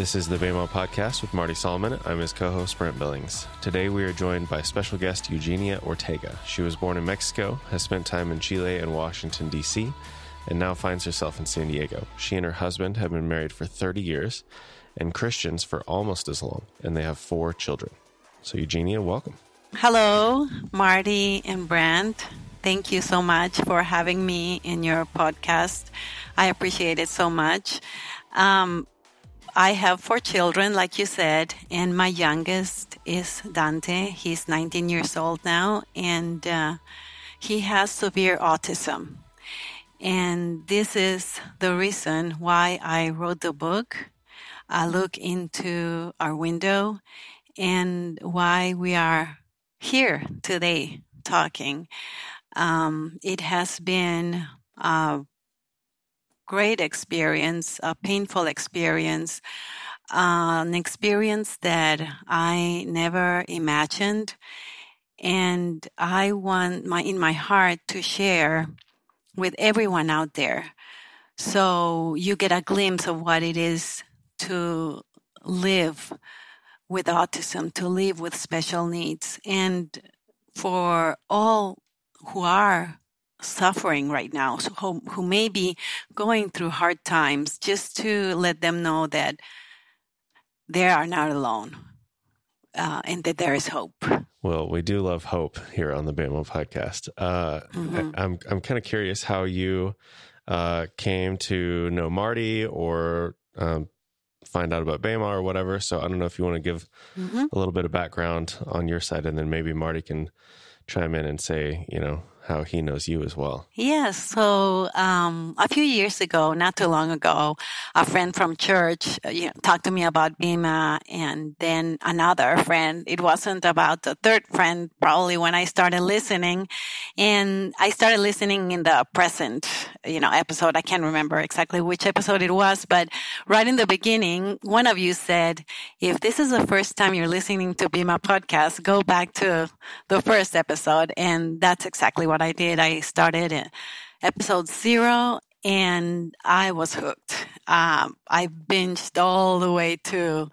This is the BEMA podcast with Marty Solomon. I'm his co host, Brent Billings. Today we are joined by special guest Eugenia Ortega. She was born in Mexico, has spent time in Chile and Washington, D.C., and now finds herself in San Diego. She and her husband have been married for 30 years and Christians for almost as long, and they have four children. So, Eugenia, welcome. Hello, Marty and Brent. Thank you so much for having me in your podcast. I appreciate it so much. Um, I have four children, like you said, and my youngest is Dante. He's 19 years old now, and uh, he has severe autism. And this is the reason why I wrote the book. I look into our window and why we are here today talking. Um, it has been a great experience, a painful experience, uh, an experience that I never imagined. And I want my, in my heart to share with everyone out there. So you get a glimpse of what it is to live with autism, to live with special needs. And for all who are suffering right now, so who, who may be going through hard times, just to let them know that they are not alone uh, and that there is hope. Well, we do love hope here on the BEMA podcast. Uh, mm-hmm. I, am I'm, I'm kind of curious how you uh, came to know Marty or um, find out about BEMA or whatever. So I don't know if you want to give mm-hmm. a little bit of background on your side, and then maybe Marty can chime in and say, you know, how he knows you as well. Yes. So um, a few years ago, not too long ago, a friend from church uh, you know, talked to me about BEMA, and then another friend. It wasn't about the third friend, probably when I started listening, and I started listening in the present, you know, episode. I can't remember exactly which episode it was, but right in the beginning, one of you said, "If this is the first time you're listening to BEMA podcast, go back to the first episode," and that's exactly what I did. I started at episode zero and I was hooked. Um, I binged all the way to,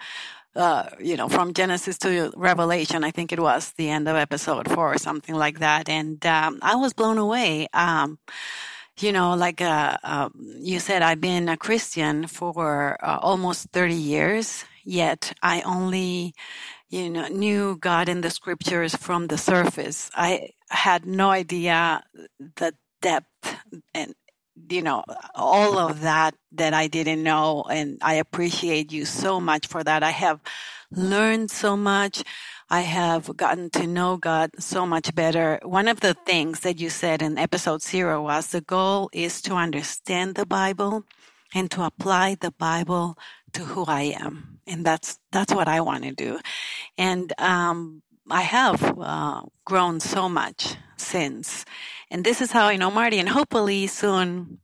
uh, you know, from Genesis to Revelation. I think it was the end of episode four or something like that. And um, I was blown away. Um, you know, like uh, uh, you said, I've been a Christian for uh, almost 30 years, yet I only you know, knew God in the scriptures from the surface. I had no idea the depth and you know all of that that I didn't know and I appreciate you so much for that. I have learned so much. I have gotten to know God so much better. One of the things that you said in episode 0 was the goal is to understand the Bible and to apply the Bible to who I am. And that's, that's what I want to do. And, um, I have uh, grown so much since. And this is how I know Marty. And hopefully soon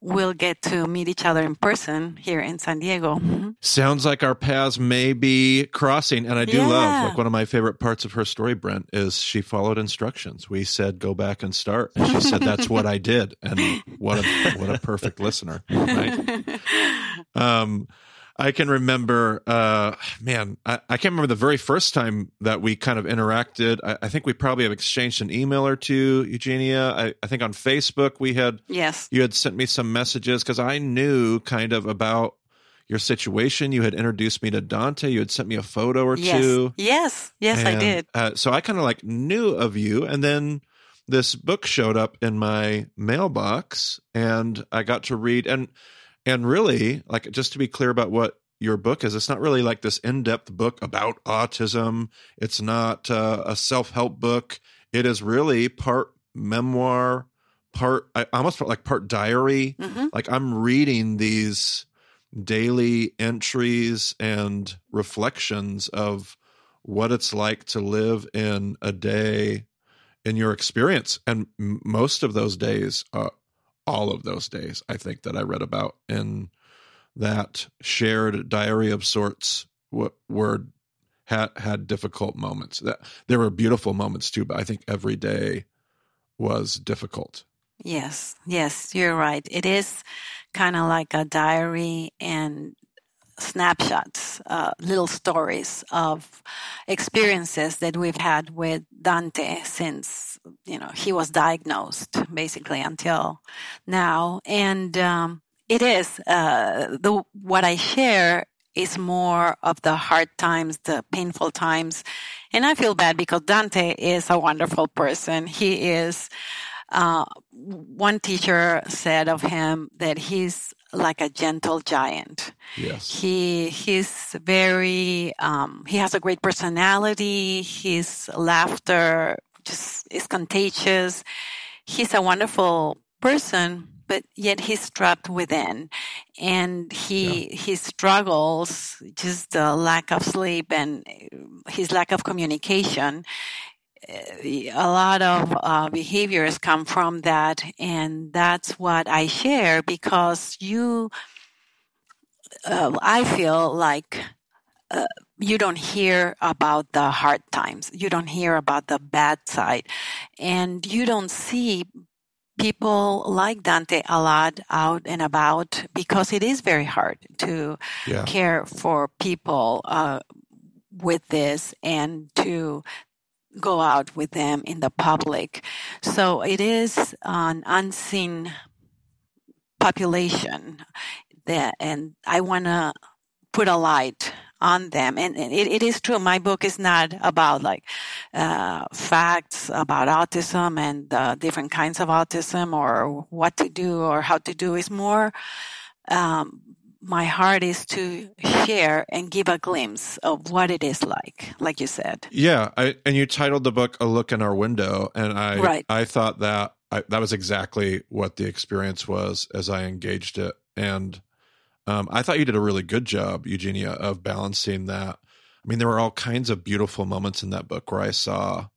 we'll get to meet each other in person here in San Diego. Mm-hmm. Sounds like our paths may be crossing. And I do yeah. love, like, one of my favorite parts of her story, Brent, is she followed instructions. We said, go back and start. And she said, that's what I did. And what a, what a perfect listener. Right. Um, I can remember, uh, man, I, I, can't remember the very first time that we kind of interacted. I, I, think we probably have exchanged an email or two, Eugenia. I, I think on Facebook we had, yes, you had sent me some messages because I knew kind of about your situation. You had introduced me to Dante. You had sent me a photo or yes. two. Yes, yes, and, I did. Uh, so I kind of like knew of you, and then this book showed up in my mailbox, and I got to read and and really, like, just to be clear about what your book is, it's not really like this in depth book about autism. It's not uh, a self help book. It is really part memoir, part, I almost felt like part diary. Mm-hmm. Like, I'm reading these daily entries and reflections of what it's like to live in a day in your experience. And most of those days uh, all of those days, I think, that I read about in that shared diary of sorts what were had had difficult moments. That there were beautiful moments too, but I think every day was difficult. Yes, yes, you're right. It is kind of like a diary and snapshots, uh, little stories of experiences that we've had with Dante since you know he was diagnosed, basically until now. And um, it is uh, the what I share is more of the hard times, the painful times, and I feel bad because Dante is a wonderful person. He is. Uh, one teacher said of him that he's like a gentle giant. Yes. He he's very um, he has a great personality. His laughter just is contagious. He's a wonderful person, but yet he's trapped within, and he yeah. he struggles just the lack of sleep and his lack of communication a lot of uh, behaviors come from that and that's what i share because you uh, i feel like uh, you don't hear about the hard times you don't hear about the bad side and you don't see people like dante a lot out and about because it is very hard to yeah. care for people uh, with this and to go out with them in the public. So it is an unseen population that, and I want to put a light on them. And it, it is true. My book is not about like uh, facts about autism and uh, different kinds of autism or what to do or how to do. It's more um, my heart is to share and give a glimpse of what it is like, like you said. Yeah, I, and you titled the book "A Look in Our Window," and I right. I thought that I, that was exactly what the experience was as I engaged it, and um, I thought you did a really good job, Eugenia, of balancing that. I mean, there were all kinds of beautiful moments in that book where I saw.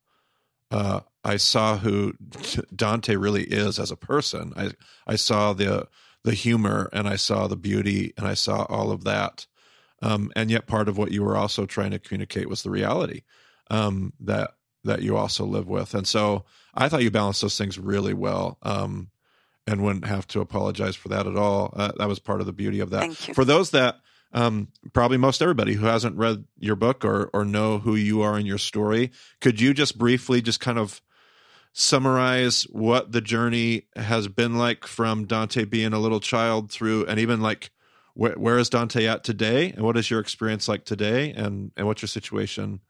Uh, I saw who Dante really is as a person. I I saw the the humor and I saw the beauty and I saw all of that. Um, and yet part of what you were also trying to communicate was the reality um, that that you also live with. And so I thought you balanced those things really well. Um, and wouldn't have to apologize for that at all. Uh, that was part of the beauty of that. For those that um, probably most everybody who hasn't read your book or or know who you are in your story, could you just briefly just kind of summarize what the journey has been like from Dante being a little child through, and even like where, where is Dante at today, and what is your experience like today, and and what's your situation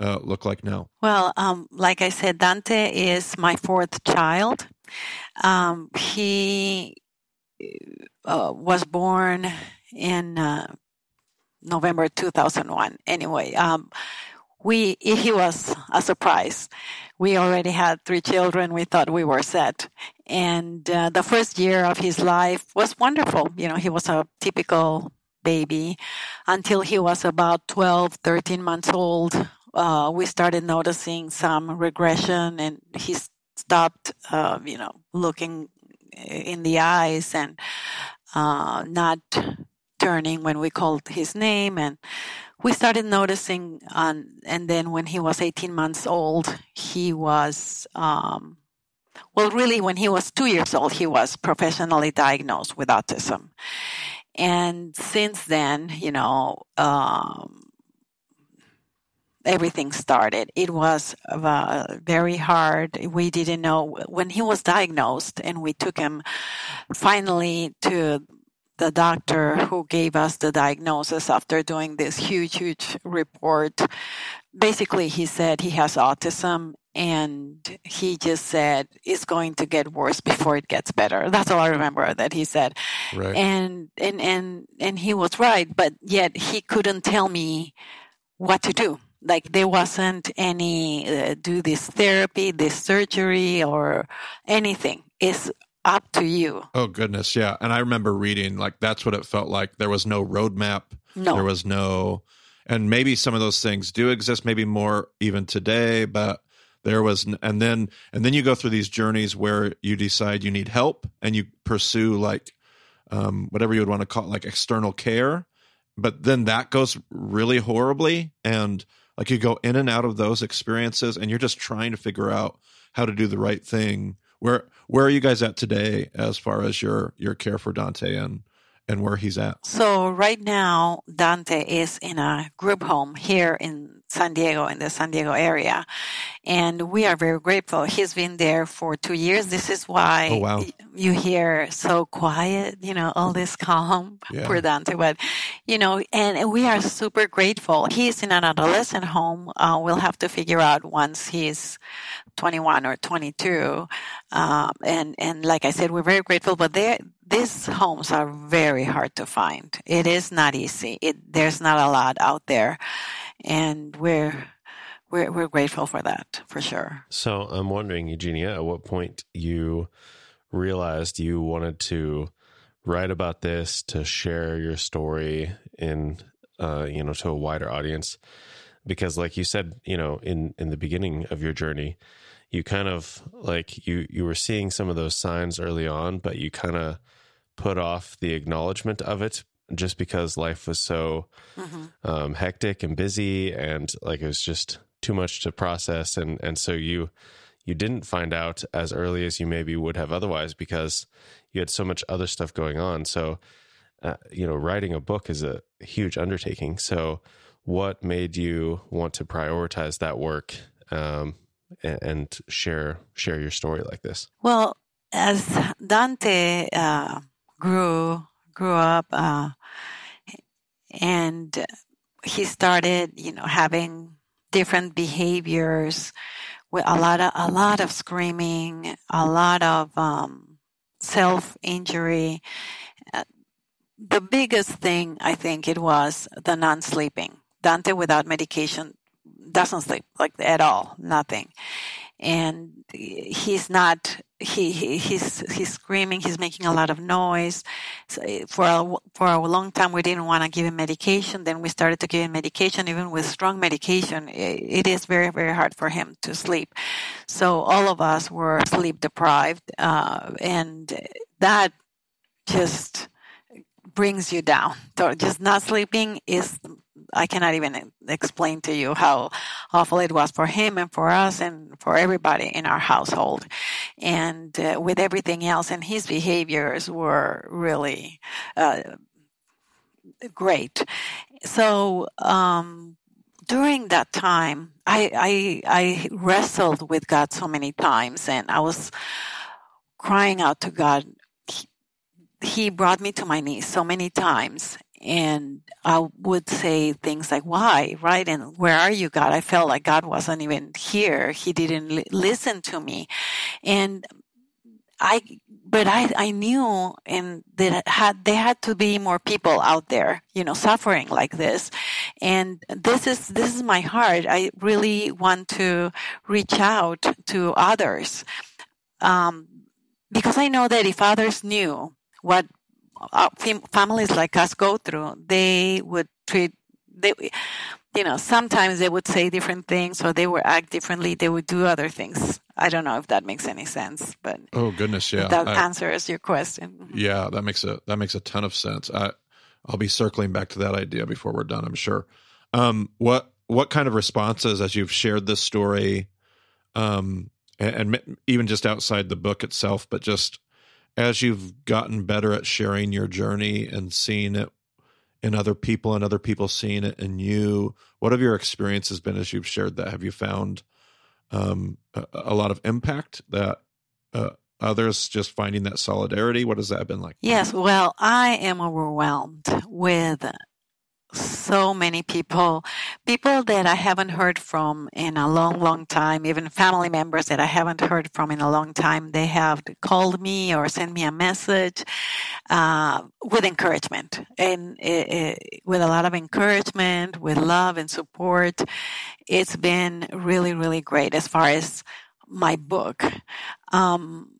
uh, look like now? Well, um, like I said, Dante is my fourth child. Um, he uh, was born in uh, November 2001. Anyway, um, we he was a surprise. We already had three children. We thought we were set. And uh, the first year of his life was wonderful. You know, he was a typical baby until he was about 12, 13 months old. Uh, we started noticing some regression and he stopped, uh, you know, looking in the eyes and uh, not turning when we called his name. And we started noticing um, and then when he was 18 months old he was um, well really when he was two years old he was professionally diagnosed with autism. And since then you know um, everything started it was uh, very hard we didn't know when he was diagnosed and we took him finally to the doctor who gave us the diagnosis after doing this huge, huge report, basically he said he has autism and he just said it's going to get worse before it gets better. That's all I remember that he said. Right. And and and and he was right, but yet he couldn't tell me what to do. Like there wasn't any uh, do this therapy, this surgery or anything. It's up to you. Oh goodness, yeah. And I remember reading like that's what it felt like. There was no roadmap. No. There was no and maybe some of those things do exist maybe more even today, but there was and then and then you go through these journeys where you decide you need help and you pursue like um, whatever you would want to call it, like external care but then that goes really horribly and like you go in and out of those experiences and you're just trying to figure out how to do the right thing. Where where are you guys at today as far as your your care for Dante and and where he's at? So right now, Dante is in a group home here in San Diego, in the San Diego area. And we are very grateful. He's been there for two years. This is why oh, wow. you hear so quiet, you know, all this calm yeah. for Dante. But, you know, and we are super grateful. He's in an adolescent home. Uh, we'll have to figure out once he's 21 or 22. Um, and, and like I said, we're very grateful, but they these homes are very hard to find. It is not easy. It, there's not a lot out there and we're we're we're grateful for that for sure. So I'm wondering, Eugenia, at what point you realized you wanted to write about this to share your story in uh, you know to a wider audience because like you said you know in in the beginning of your journey you kind of like you you were seeing some of those signs early on but you kind of put off the acknowledgement of it just because life was so mm-hmm. um, hectic and busy and like it was just too much to process. And and so you you didn't find out as early as you maybe would have otherwise because you had so much other stuff going on. So uh, you know writing a book is a huge undertaking. So what made you want to prioritize that work um, and, and, share share your story like this? Well as dante uh, grew grew up uh, and he started, you know, having different behaviors with a lot of a lot of screaming, a lot of um, self injury. Uh, the biggest thing I think it was the non sleeping. Dante without medication doesn't sleep like at all, nothing and he's not he, he, he's he's screaming he's making a lot of noise. So for a, for a long time we didn't want to give him medication. Then we started to give him medication even with strong medication. It, it is very very hard for him to sleep. So all of us were sleep deprived uh, and that just brings you down. So just not sleeping is I cannot even explain to you how awful it was for him and for us and for everybody in our household. And uh, with everything else, and his behaviors were really uh, great. So um, during that time, I, I I wrestled with God so many times, and I was crying out to God. He, he brought me to my knees so many times and I would say things like, why, right? And where are you, God? I felt like God wasn't even here. He didn't li- listen to me. And I, but I, I knew and that had, there had to be more people out there, you know, suffering like this. And this is, this is my heart. I really want to reach out to others. Um, because I know that if others knew what uh, families like us go through, they would treat they you know sometimes they would say different things or they would act differently they would do other things. I don't know if that makes any sense but oh goodness yeah. that I, answers your question. Yeah that makes a that makes a ton of sense. I i'll be circling back to that idea before we're done i'm sure. Um what what kind of responses as you've shared this story um and, and even just outside the book itself but just as you've gotten better at sharing your journey and seeing it in other people and other people seeing it in you, what have your experiences been as you've shared that? Have you found um, a, a, lot of impact that uh, others just finding that solidarity? What has that been like? Yes, well, I am overwhelmed with so many people, people that I haven't heard from in a long, long time, even family members that I haven't heard from in a long time. They have called me or sent me a message uh, with encouragement and it, it, with a lot of encouragement, with love and support. It's been really, really great as far as my book. Um,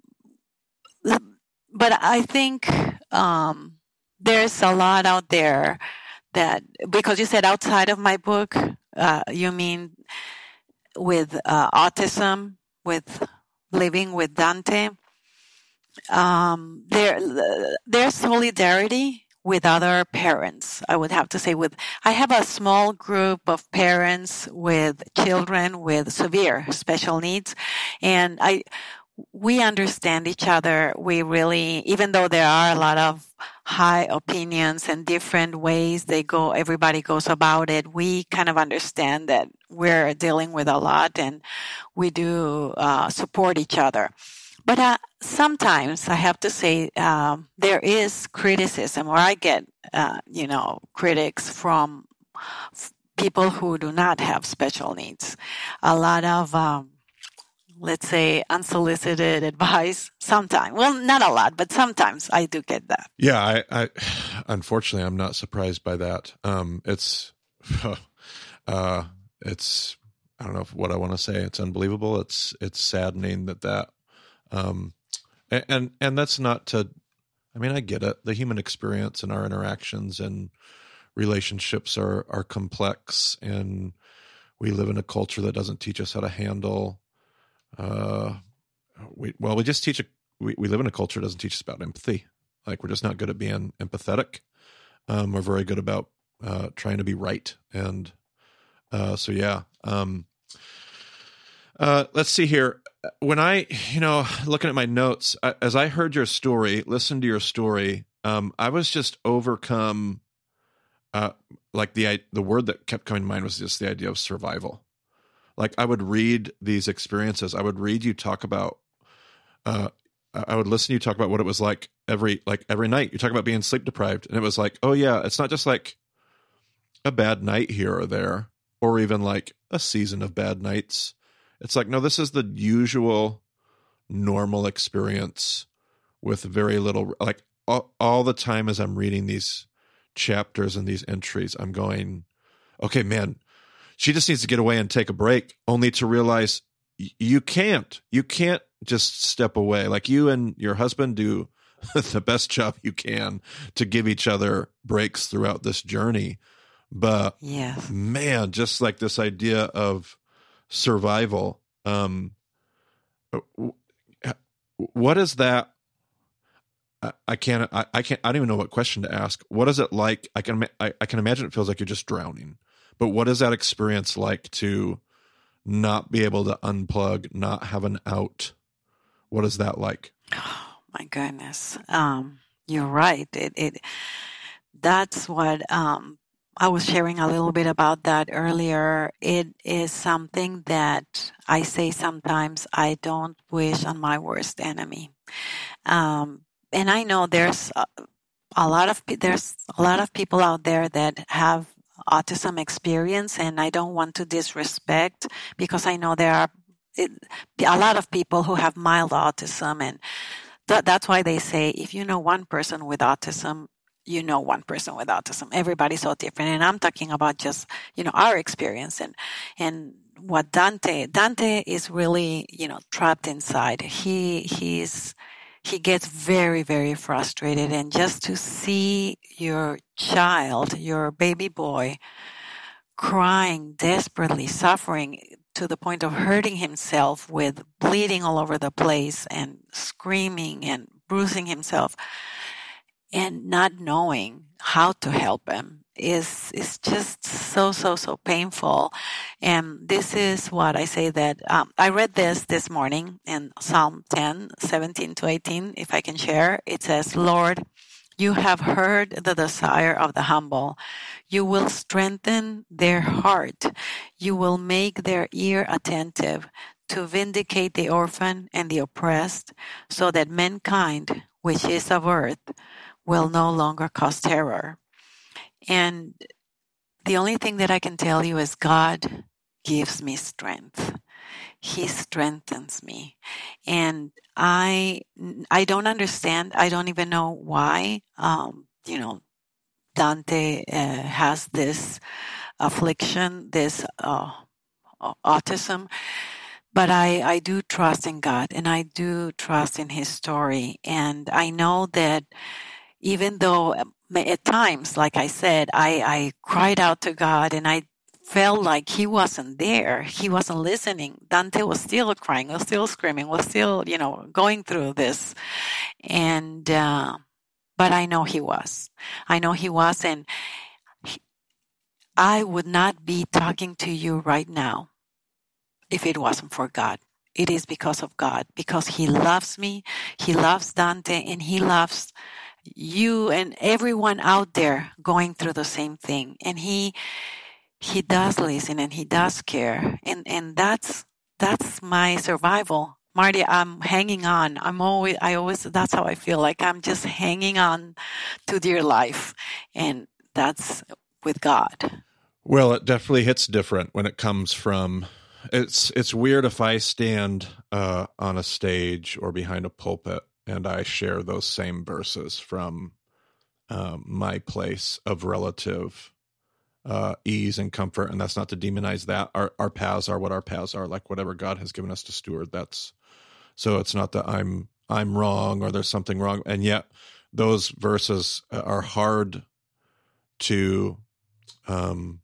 but I think um, there's a lot out there that because you said outside of my book, uh, you mean with uh, autism, with living with Dante. Um, there, there's solidarity with other parents. I would have to say with, I have a small group of parents with children with severe special needs. And I, we understand each other. We really, even though there are a lot of high opinions and different ways they go, everybody goes about it, we kind of understand that we're dealing with a lot and we do uh, support each other. But uh, sometimes I have to say um, there is criticism, or I get, uh, you know, critics from people who do not have special needs. A lot of um, let's say unsolicited advice sometimes. Well not a lot but sometimes i do get that. Yeah i, I unfortunately i'm not surprised by that. Um it's uh it's i don't know what i want to say. It's unbelievable. It's it's saddening that that um and and, and that's not to i mean i get it. The human experience and our interactions and relationships are are complex and we live in a culture that doesn't teach us how to handle uh, we well, we just teach a we, we live in a culture that doesn't teach us about empathy. Like we're just not good at being empathetic. Um, we're very good about uh, trying to be right, and uh, so yeah. Um, uh, let's see here. When I, you know, looking at my notes, as I heard your story, listened to your story, um, I was just overcome. Uh, like the the word that kept coming to mind was just the idea of survival like I would read these experiences. I would read you talk about uh I would listen to you talk about what it was like every like every night. You talk about being sleep deprived and it was like, "Oh yeah, it's not just like a bad night here or there or even like a season of bad nights. It's like, no, this is the usual normal experience with very little like all, all the time as I'm reading these chapters and these entries, I'm going, okay, man, she just needs to get away and take a break, only to realize you can't. You can't just step away. Like you and your husband do the best job you can to give each other breaks throughout this journey. But yeah. man, just like this idea of survival, um, what is that? I can't. I, I, can't. I don't even know what question to ask. What is it like? I can. I, I can imagine it feels like you're just drowning. But what is that experience like to not be able to unplug, not have an out? What is that like? Oh, my goodness. Um, you're right. It, it, that's what, um, I was sharing a little bit about that earlier. It is something that I say sometimes I don't wish on my worst enemy. Um, and I know there's a, a lot of there's a lot of people out there that have autism experience and I don't want to disrespect because I know there are a lot of people who have mild autism and th- that's why they say if you know one person with autism you know one person with autism. Everybody's so different. And i'm talking about just you know our experience and and what dante dante is really you know trapped inside. He he's he gets very, very frustrated. And just to see your child, your baby boy, crying desperately, suffering to the point of hurting himself with bleeding all over the place and screaming and bruising himself and not knowing how to help him is is just so so so painful. And this is what i say that um, i read this this morning in psalm 10 17 to 18 if i can share. It says lord you have heard the desire of the humble. You will strengthen their heart. You will make their ear attentive to vindicate the orphan and the oppressed so that mankind which is of earth will no longer cause terror and the only thing that I can tell you is God gives me strength. He strengthens me. And I, I don't understand. I don't even know why, um, you know, Dante uh, has this affliction, this uh, autism. But I, I do trust in God and I do trust in his story. And I know that even though at times, like I said, I, I cried out to God and I felt like he wasn't there. He wasn't listening. Dante was still crying, was still screaming, was still, you know, going through this. And, uh, but I know he was. I know he was, and he, I would not be talking to you right now if it wasn't for God. It is because of God, because He loves me, He loves Dante, and He loves you and everyone out there going through the same thing. And He He does listen and He does care, and and that's that's my survival. Marty, I'm hanging on. I'm always, I always, that's how I feel like I'm just hanging on to dear life. And that's with God. Well, it definitely hits different when it comes from it's it's weird if I stand uh, on a stage or behind a pulpit and I share those same verses from um, my place of relative uh, ease and comfort. And that's not to demonize that. Our our paths are what our paths are. Like whatever God has given us to steward. That's so. It's not that I'm I'm wrong or there's something wrong. And yet those verses are hard to um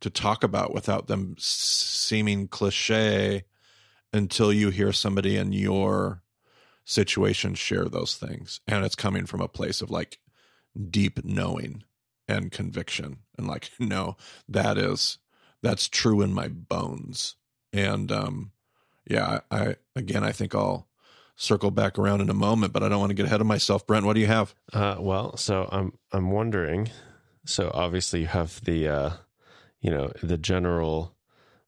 to talk about without them seeming cliche until you hear somebody in your situation share those things. And it's coming from a place of like deep knowing and conviction and like no that is that's true in my bones. And um yeah I, I again i think i'll circle back around in a moment but i don't want to get ahead of myself. Brent what do you have? Uh well so i'm i'm wondering so obviously you have the uh you know the general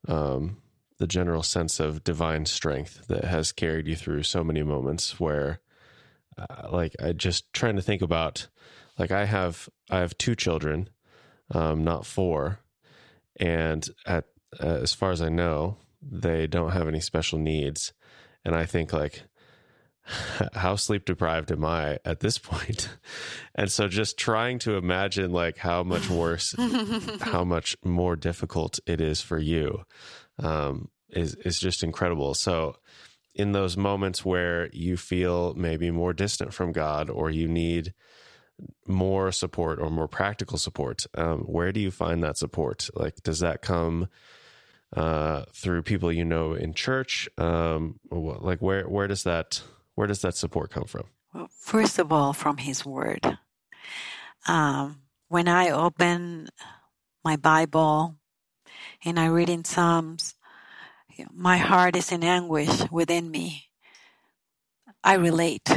um, the general sense of divine strength that has carried you through so many moments where uh, like i just trying to think about like i have i have two children um, not four and at uh, as far as i know they don't have any special needs and i think like how sleep deprived am I at this point? And so just trying to imagine like how much worse, how much more difficult it is for you um, is, is just incredible. So in those moments where you feel maybe more distant from God or you need more support or more practical support, um, where do you find that support? Like, does that come uh, through people you know in church? Um, like, where where does that where does that support come from? Well, first of all, from His Word. Um, when I open my Bible and I read in Psalms, my heart is in anguish within me. I relate,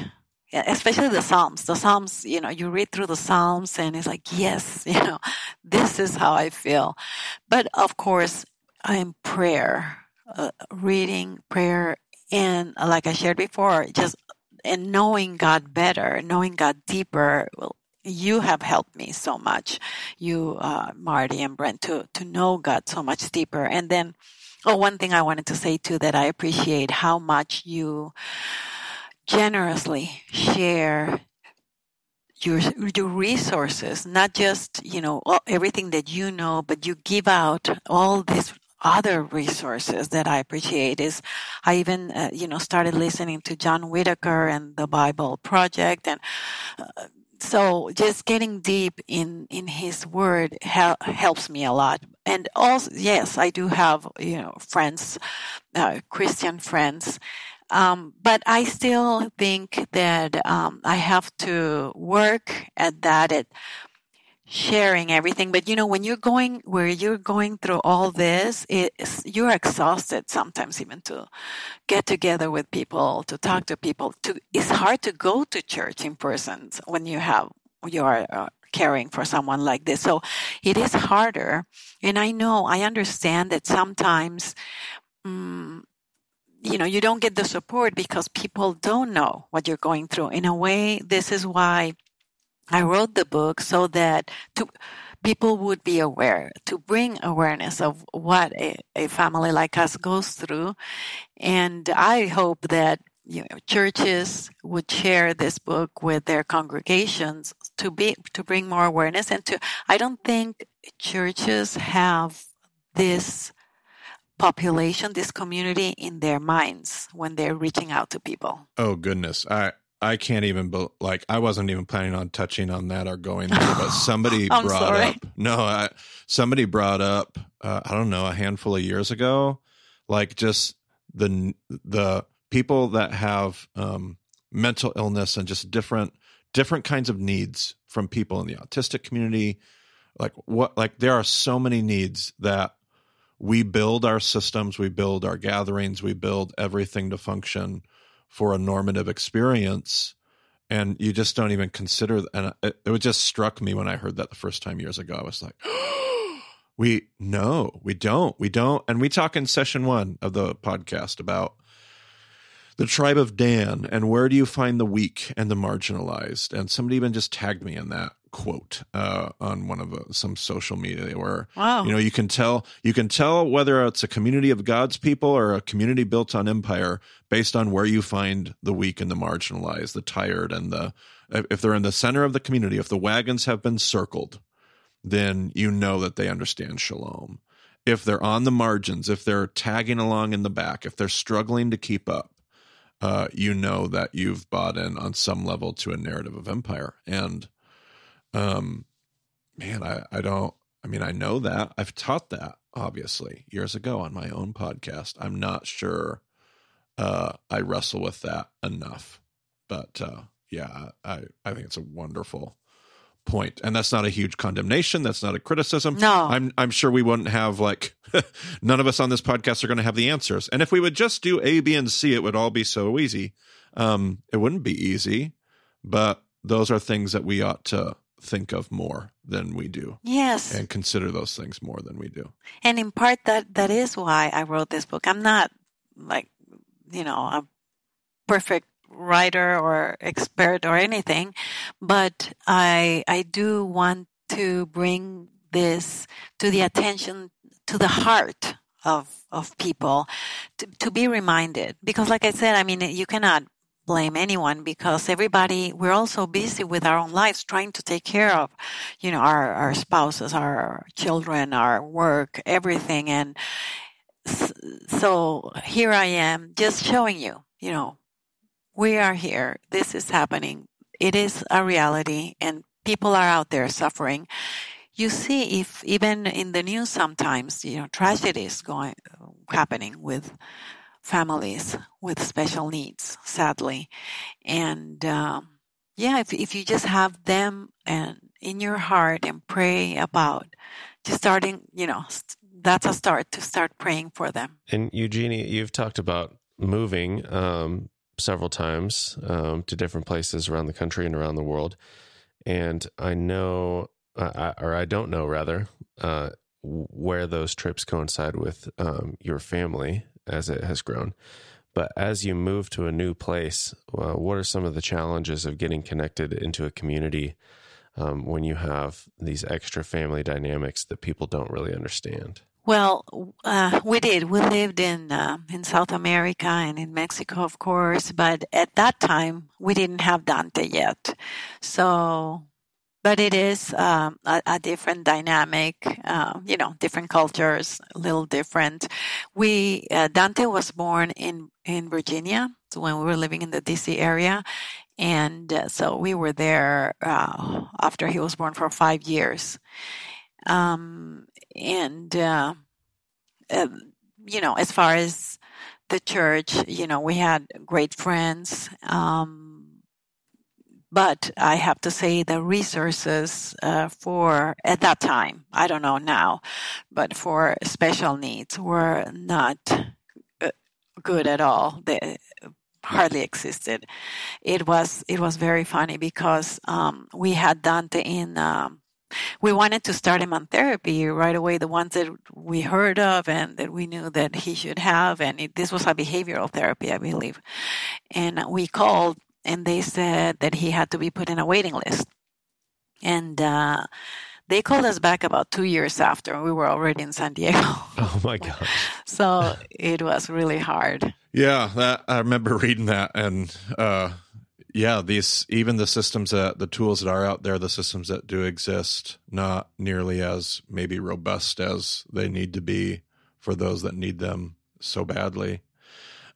especially the Psalms. The Psalms, you know, you read through the Psalms and it's like, yes, you know, this is how I feel. But of course, I'm prayer, uh, reading prayer and like I shared before, just and knowing God better, knowing God deeper, you have helped me so much, you, uh, Marty and Brent, to to know God so much deeper. And then, oh, one thing I wanted to say too that I appreciate how much you generously share your your resources, not just you know everything that you know, but you give out all these other resources that I appreciate is I even uh, you know started listening to John Whittaker and the Bible Project and uh, so just getting deep in in his word hel- helps me a lot. And also yes I do have you know friends uh, Christian friends. Um, but I still think that um, I have to work at that at sharing everything but you know when you're going where you're going through all this it's you're exhausted sometimes even to get together with people to talk to people to it's hard to go to church in person when you have you are uh, caring for someone like this. So it is harder and i know i understand that sometimes um, you know you don't get the support because people don't know what you're going through. In a way this is why I wrote the book so that to, people would be aware, to bring awareness of what a, a family like us goes through. And I hope that you know, churches would share this book with their congregations to be to bring more awareness and to I don't think churches have this population, this community in their minds when they're reaching out to people. Oh goodness. I I can't even be, like I wasn't even planning on touching on that or going there, but somebody brought sorry. up no, I, somebody brought up uh, I don't know a handful of years ago, like just the the people that have um, mental illness and just different different kinds of needs from people in the autistic community. Like what like there are so many needs that we build our systems, we build our gatherings, we build everything to function for a normative experience and you just don't even consider and uh, it, it just struck me when i heard that the first time years ago. I was like we no we don't we don't. And we talk in session one of the podcast about the tribe of dan and where do you find the weak and the marginalized? And somebody even just tagged me in that quote uh, on one of the, some social media where Wow. you know you can tell you can tell whether it's a community of god's people or a community built on empire based on where you find the weak and the marginalized the tired and the if they're in the center of the community if the wagons have been circled then you know that they understand shalom. If they're on the margins if they're tagging along in the back if they're struggling to keep up uh, you know that you've bought in on some level to a narrative of empire. And um man i i don't i mean i know that. I've taught that obviously years ago on my own podcast. I'm not sure uh i wrestle with that enough. But uh yeah i i think it's a wonderful point. And that's not a huge condemnation. That's not a criticism. No. i'm i'm sure we wouldn't have like none of us on this podcast are going to have the answers. And if we would just do a b and c it would all be so easy. Um it wouldn't be easy but those are things that we ought to think of more than we do. Yes. and consider those things more than we do. And in part, that that is why I wrote this book. I'm not like, you know, a perfect writer or expert or anything, but I I do want to bring this to the attention to the heart of of people to, to be reminded. Because like i said i mean you cannot blame anyone because everybody we're all so busy with our own lives trying to take care of you know our our spouses our children our work everything. And so here i am just showing you you know we are here. This is happening. It is a reality and people are out there suffering. You see if even in the news sometimes you know tragedies going happening with families with special needs sadly. And um, yeah if, if you just have them and in your heart and pray about just starting you know that's a start to start praying for them. And Eugenia, you've talked about moving um, several times um, to different places around the country and around the world. And I know, uh, I, or I don't know rather, uh, where those trips coincide with um, your family as it has grown. But as you move to a new place, uh, what are some of the challenges of getting connected into a community um, when you have these extra family dynamics that people don't really understand? Well, uh, we did. We lived in uh, in South America and in Mexico, of course. But at that time, we didn't have Dante yet. So, but it is um, a, a different dynamic. Uh, you know, different cultures, a little different. We uh, Dante was born in in Virginia so when we were living in the DC area, and uh, so we were there uh, after he was born for five years. Um, and uh, uh, you know, as far as the church, you know, we had great friends. Um, but I have to say the resources uh, for at that time, I don't know now, but for special needs were not uh, good at all. They hardly existed. It was it was very funny because um, we had Dante in. Um, we wanted to start him on therapy right away, the ones that we heard of and that we knew that he should have. And it, this was a behavioral therapy, I believe. And we called and they said that he had to be put in a waiting list. And uh, they called us back about two years after we were already in San Diego. Oh my God. so it was really hard. Yeah, that I remember reading that, and uh, yeah, these even the systems that the tools that are out there, the systems that do exist, not nearly as maybe robust as they need to be for those that need them so badly.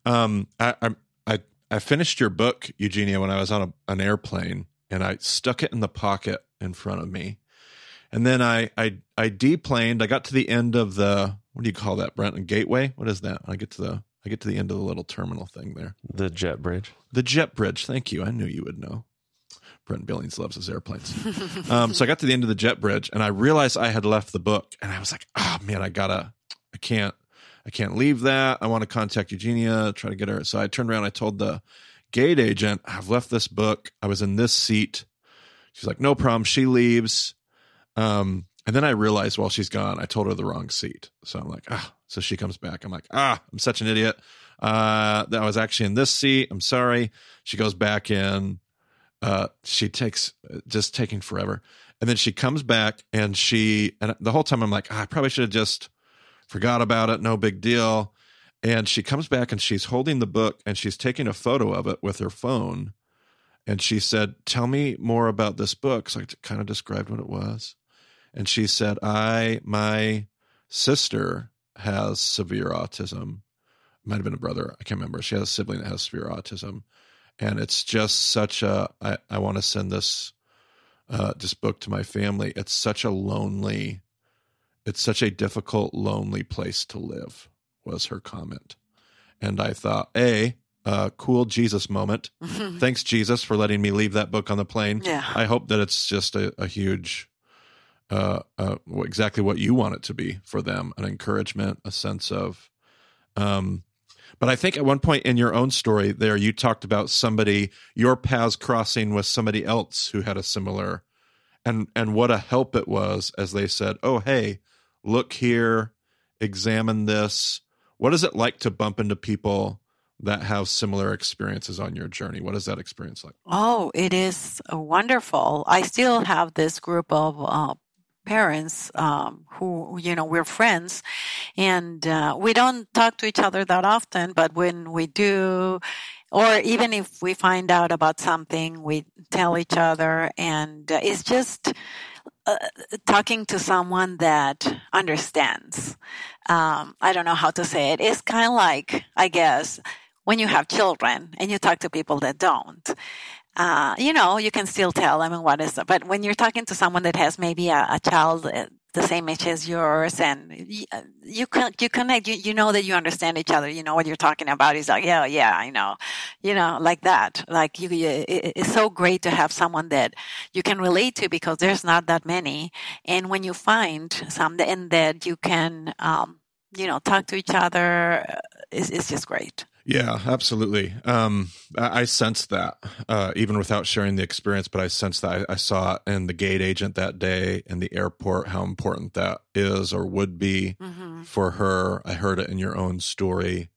Um, I I I, I finished your book, Eugenia, when I was on a, an airplane, and I stuck it in the pocket in front of me, and then I I I deplaned. I got to the end of the what do you call that, Brent? Gateway? What is that? I get to the I get to the end of the little terminal thing there. The jet bridge. The jet bridge. Thank you. I knew you would know. Brent Billings loves his airplanes. um, so I got to the end of the jet bridge and I realized I had left the book and I was like, oh man, I gotta, I can't, I can't leave that. I want to contact Eugenia, try to get her. So I turned around, I told the gate agent, I've left this book. I was in this seat. She's like, no problem. She leaves. Um, and then I realized while she's gone, I told her the wrong seat. So I'm like, ah. So she comes back. I'm like, ah, I'm such an idiot. Uh, I was actually in this seat. I'm sorry. She goes back in. Uh, she takes just taking forever. And then she comes back and she, and the whole time I'm like, ah, I probably should have just forgot about it. No big deal. And she comes back and she's holding the book and she's taking a photo of it with her phone. And she said, Tell me more about this book. So I kind of described what it was. And she said, I, my sister has severe autism. Might have been a brother. I can't remember. She has a sibling that has severe autism. And it's just such a, I, I want to send this, uh, this book to my family. It's such a lonely, it's such a difficult, lonely place to live, was her comment. And I thought, A, uh, cool Jesus moment. Thanks, Jesus, for letting me leave that book on the plane. Yeah. I hope that it's just a, a huge, uh, uh, exactly what you want it to be for them an encouragement, a sense of. Um, but I think at one point in your own story there, you talked about somebody, your paths crossing with somebody else who had a similar, and and what a help it was as they said, "Oh, hey, look here, examine this." What is it like to bump into people that have similar experiences on your journey. What is that experience like? Oh, it is wonderful. I still have this group of uh, parents um, who, you know, we're friends and uh, we don't talk to each other that often, but when we do, or even if we find out about something, we tell each other, and uh, it's just uh, talking to someone that understands. Um, I don't know how to say it. It's kind of like, I guess, when you have children and you talk to people that don't. Uh, you know, you can still tell I mean, what is, but when you're talking to someone that has maybe a, a child uh, the same age as yours and you, uh, you can you connect you, you know that you understand each other you know what you're talking about he's like yeah yeah i know you know like that like you it, it's so great to have someone that you can relate to because there's not that many and when you find some and that you can um, you know talk to each other uh, it's, it's just great yeah, absolutely. Um, I, I sensed that uh, even without sharing the experience, but I sensed that I, I, saw in the gate agent that day in the airport how important that is or would be mm-hmm. for her. I heard it in your own story.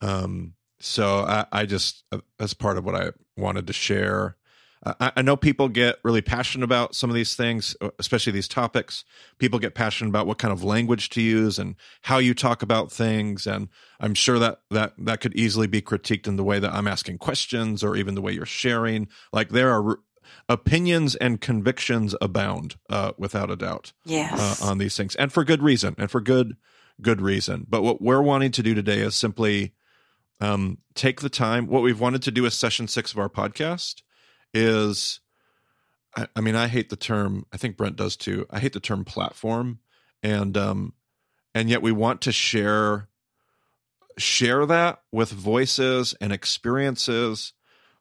Um, so I, I just, uh, that's part of what I wanted to share. I, I know people get really passionate about some of these things, uh, especially these topics. People get passionate about what kind of language to use and how you talk about things. And I'm sure that that that could easily be critiqued in the way that I'm asking questions or even the way you're sharing. Like there are opinions and convictions abound, uh, without a doubt. Yes. Uh, on these things, and for good reason, and for good good reason. But what we're wanting to do today is simply um, take the time. What we've wanted to do is session six of our podcast is I, I, mean I hate the term I think Brent does too. I hate the term platform and um and yet we want to share share that with voices and experiences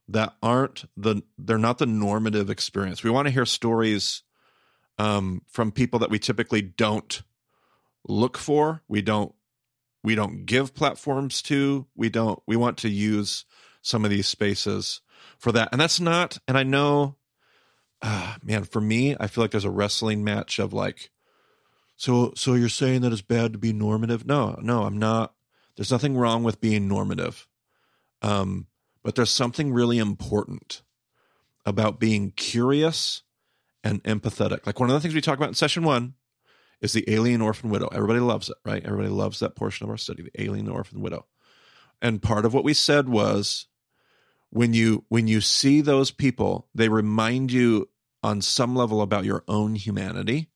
that aren't the they're not the normative experience. We want to hear stories um from people that we typically don't look for. We don't we don't give platforms to. We don't we want to use some of these spaces for that. And that's not, and I know, uh, man, for me, I feel like there's a wrestling match of like, so, so you're saying that it's bad to be normative? No, no, I'm not. There's nothing wrong with being normative. Um, but there's something really important about being curious and empathetic. Like one of the things we talk about in session one is the alien orphan widow. Everybody loves it, right? Everybody loves that portion of our study, the alien orphan widow. And part of what we said was when you when you see those people they remind you on some level about your own humanity.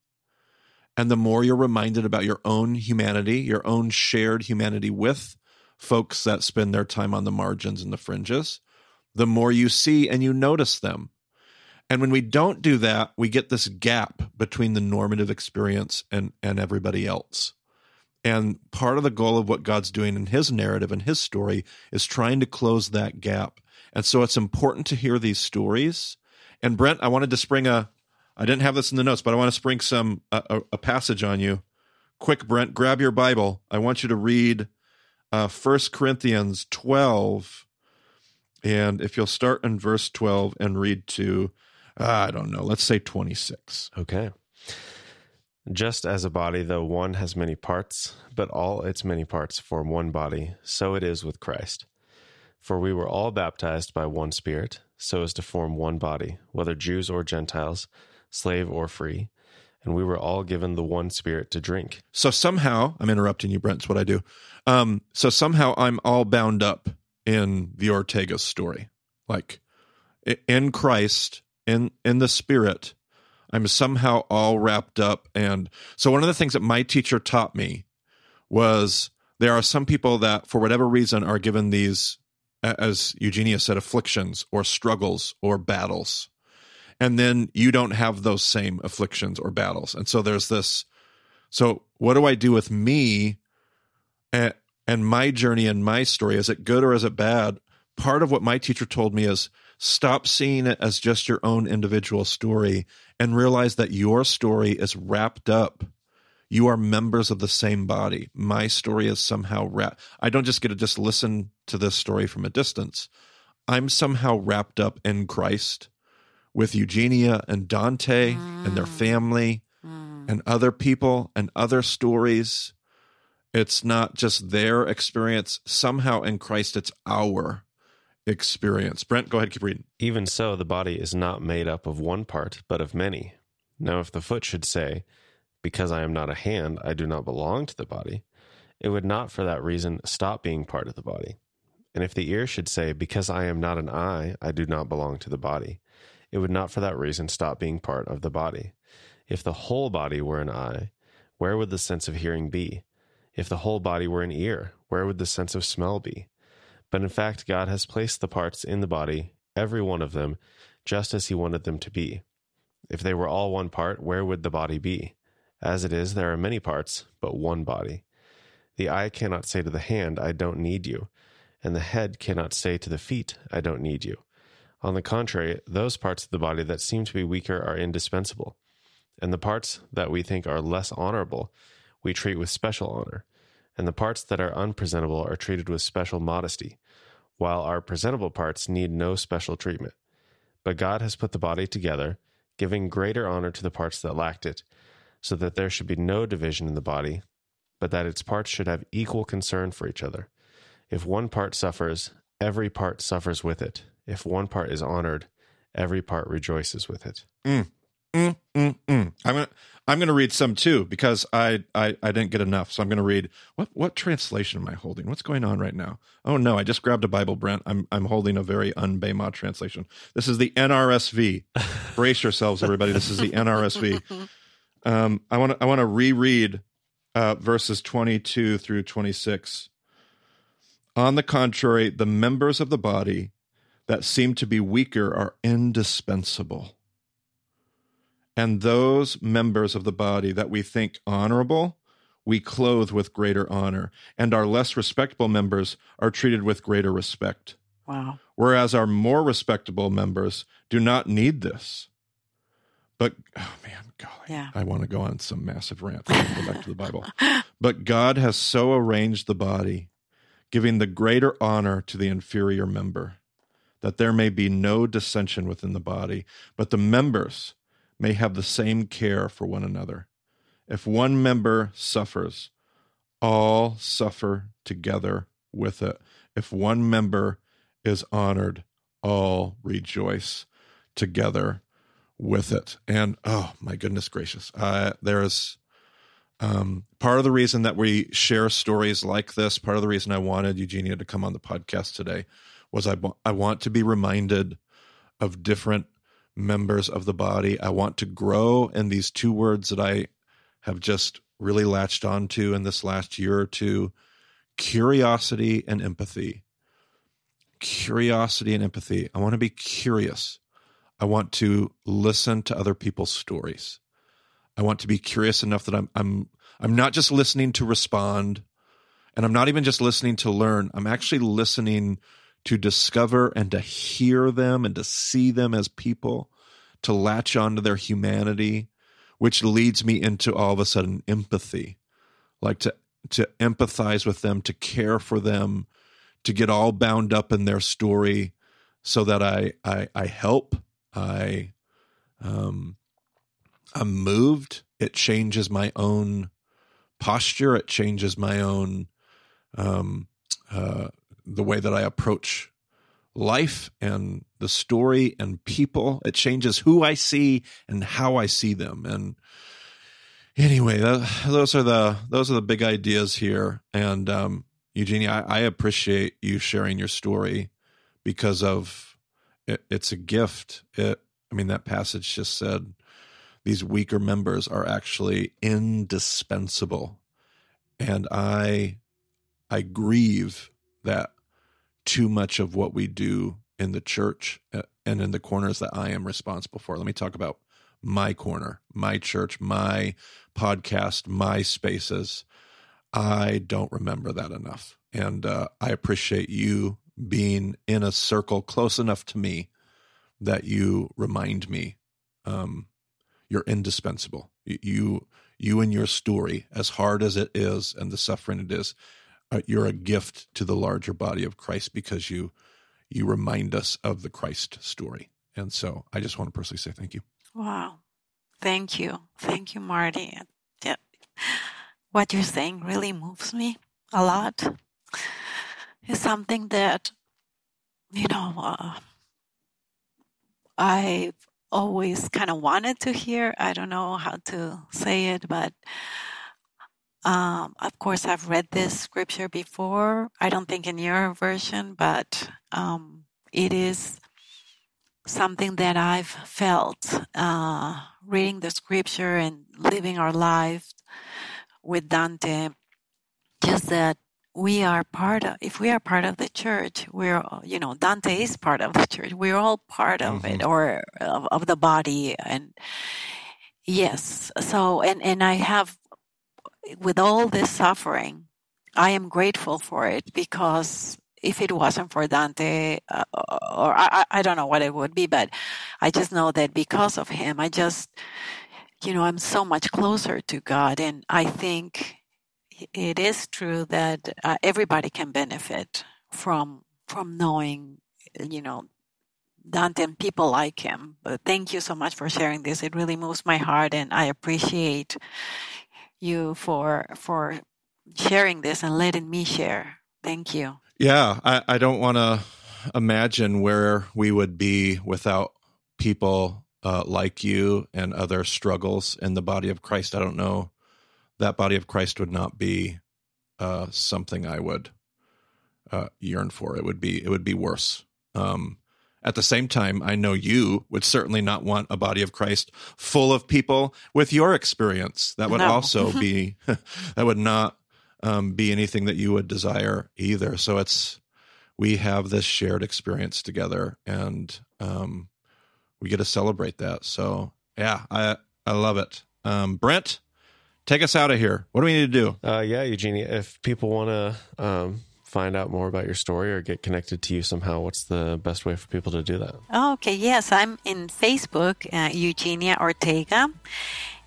And the more you're reminded about your own humanity your own shared humanity with folks that spend their time on the margins and the fringes the more you see and you notice them. And when we don't do that we get this gap between the normative experience and and everybody else. And part of the goal of what God's doing in his narrative and his story is trying to close that gap and so it's important to hear these stories And Brent, I wanted to spring a. I didn't have this in the notes, but I want to spring some a, a passage on you. Quick, Brent, grab your Bible. I want you to read uh, 1 Corinthians 12. And if you'll start in verse 12 and read to, uh, I don't know, let's say 26. Okay. Just as a body, though one has many parts, but all its many parts form one body, so it is with Christ. For we were all baptized by one Spirit, so as to form one body, whether Jews or Gentiles, slave or free, and we were all given the one Spirit to drink. So somehow, I'm interrupting you, Brent, it's what I do. Um, so somehow I'm all bound up in the Ortega story. Like in Christ, in in the Spirit, I'm somehow all wrapped up. And so one of the things that my teacher taught me was there are some people that, for whatever reason, are given these, as Eugenia said, afflictions or struggles or battles. And then you don't have those same afflictions or battles. And so there's this. So what do I do with me and, and my journey and my story? Is it good or is it bad? Part of what my teacher told me is stop seeing it as just your own individual story and realize that your story is wrapped up. You are members of the same body. My story is somehow wrapped. I don't just get to just listen to this story from a distance. I'm somehow wrapped up in Christ with Eugenia and Dante mm. and their mm. family mm. and other people and other stories. It's not just their experience. Somehow in Christ, it's our experience. Brent, go ahead, keep reading. Even so, the body is not made up of one part, but of many. Now, if the foot should say, Because I am not a hand, I do not belong to the body, it would not for that reason stop being part of the body. And if the ear should say, Because I am not an eye, I do not belong to the body, it would not for that reason stop being part of the body. If the whole body were an eye, where would the sense of hearing be? If the whole body were an ear, where would the sense of smell be? But in fact, God has placed the parts in the body, every one of them, just as He wanted them to be. If they were all one part, where would the body be? As it is, there are many parts, but one body. The eye cannot say to the hand, I don't need you, and the head cannot say to the feet, I don't need you. On the contrary, those parts of the body that seem to be weaker are indispensable, and the parts that we think are less honorable we treat with special honor and the parts that are unpresentable are treated with special modesty, while our presentable parts need no special treatment. But God has put the body together, giving greater honor to the parts that lacked it, so that there should be no division in the body, but that its parts should have equal concern for each other. If one part suffers, every part suffers with it. If one part is honored, every part rejoices with it. Mm. Mm, mm, mm. I'm gonna I'm gonna read some too because I, I I didn't get enough, so I'm gonna read. What what translation am I holding? What's going on right now? Oh no, I just grabbed a Bible, Brent. I'm I'm holding a very unBema translation. This is the NRSV. Brace yourselves, everybody. This is the NRSV. Um, I want to I want to reread uh, verses 22 through 26. On the contrary, the members of the body that seem to be weaker are indispensable and those members of the body that we think honorable, we clothe with greater honor, and our less respectable members are treated with greater respect. Wow. Whereas our more respectable members do not need this. But, oh man, golly, yeah. I want to go on some massive rant. go back to the Bible. But God has so arranged the body, giving the greater honor to the inferior member, that there may be no dissension within the body, but the members may have the same care for one another. If one member suffers, all suffer together with it. If one member is honored, all rejoice together with it. And oh my goodness gracious, uh, there's um, part of the reason that we share stories like this. Part of the reason I wanted Eugenia to come on the podcast today was I I want to be reminded of different members of the body. I want to grow in these two words that I have just really latched onto in this last year or two curiosity and empathy. Curiosity and empathy. I want to be curious. I want to listen to other people's stories. I want to be curious enough that I'm I'm I'm not just listening to respond and I'm not even just listening to learn. I'm actually listening to discover and to hear them and to see them as people to latch onto their humanity, which leads me into all of a sudden empathy, like to to empathize with them, to care for them, to get all bound up in their story, so that I I, I help, I um, I'm moved. It changes my own posture. It changes my own um, uh, the way that I approach life and the story and people. It changes who I see and how I see them. And anyway, those are the those are the big ideas here. And um, Eugenia, I, I appreciate you sharing your story because of it, it's a gift. It, I mean, that passage just said these weaker members are actually indispensable, and I I grieve that too much of what we do in the church uh, and in the corners that I am responsible for. Let me talk about my corner, my church, my podcast, my spaces. I don't remember that enough. And uh, I appreciate you being in a circle close enough to me that you remind me um, you're indispensable. You, you and your story, as hard as it is and the suffering it is, uh, you're a gift to the larger body of Christ because you you remind us of the Christ story. And so I just want to personally say thank you. Wow. Thank you. Thank you, Marty. What you're saying really moves me a lot. It's something that, you know, uh, I've always kind of wanted to hear. I don't know how to say it, but um, of course, I've read this scripture before. I don't think in your version, but um, it is something that I've felt uh, reading the scripture and living our lives with Dante. Just that we are part of, if we are part of the church, we're, you know, Dante is part of the church. We're all part of mm-hmm. it or of, of the body. And yes, so, and, and I have with all this suffering, I am grateful for it because if it wasn't for Dante, uh, or I, I don't know what it would be, but I just know that because of him, I just, you know, I'm so much closer to God. And I think it is true that uh, everybody can benefit from, from knowing, you know, Dante and people like him. But thank you so much for sharing this. It really moves my heart and I appreciate you for for sharing this and letting me share. Thank you. Yeah, I, I don't want to imagine where we would be without people uh, like you and other struggles in the body of Christ. I don't know. That body of Christ would not be uh, something I would uh, yearn for. It would be it would be worse. Um, at the same time, I know you would certainly not want a body of Christ full of people with your experience. That would no. also be, that would not um, be anything that you would desire either. So it's, we have this shared experience together and um, we get to celebrate that. So yeah, I, I love it. Um, Brent, take us out of here. What do we need to do? Uh, yeah, Eugenia, if people want to um, find out more about your story or get connected to you somehow, what's the best way for people to do that? Okay, yes, I'm in Facebook, uh, Eugenia Ortega.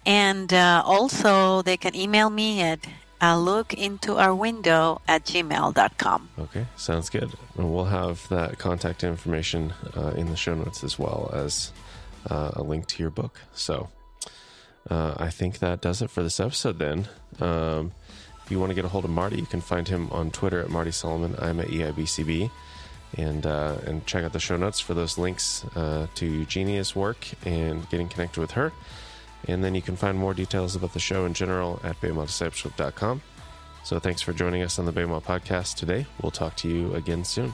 And uh, also, they can email me at uh, look into our window at gmail.com. Okay, sounds good. And we'll have that contact information uh, in the show notes as well as uh, a link to your book. So uh, I think that does it for this episode then. Um, if you want to get a hold of Marty, you can find him on Twitter at Marty Solomon. I'm at EIBCB. And, uh, and check out the show notes for those links uh, to Eugenia's work and getting connected with her. And then you can find more details about the show in general at BemaDiscipleship.com. So thanks for joining us on the Bema podcast today. We'll talk to you again soon.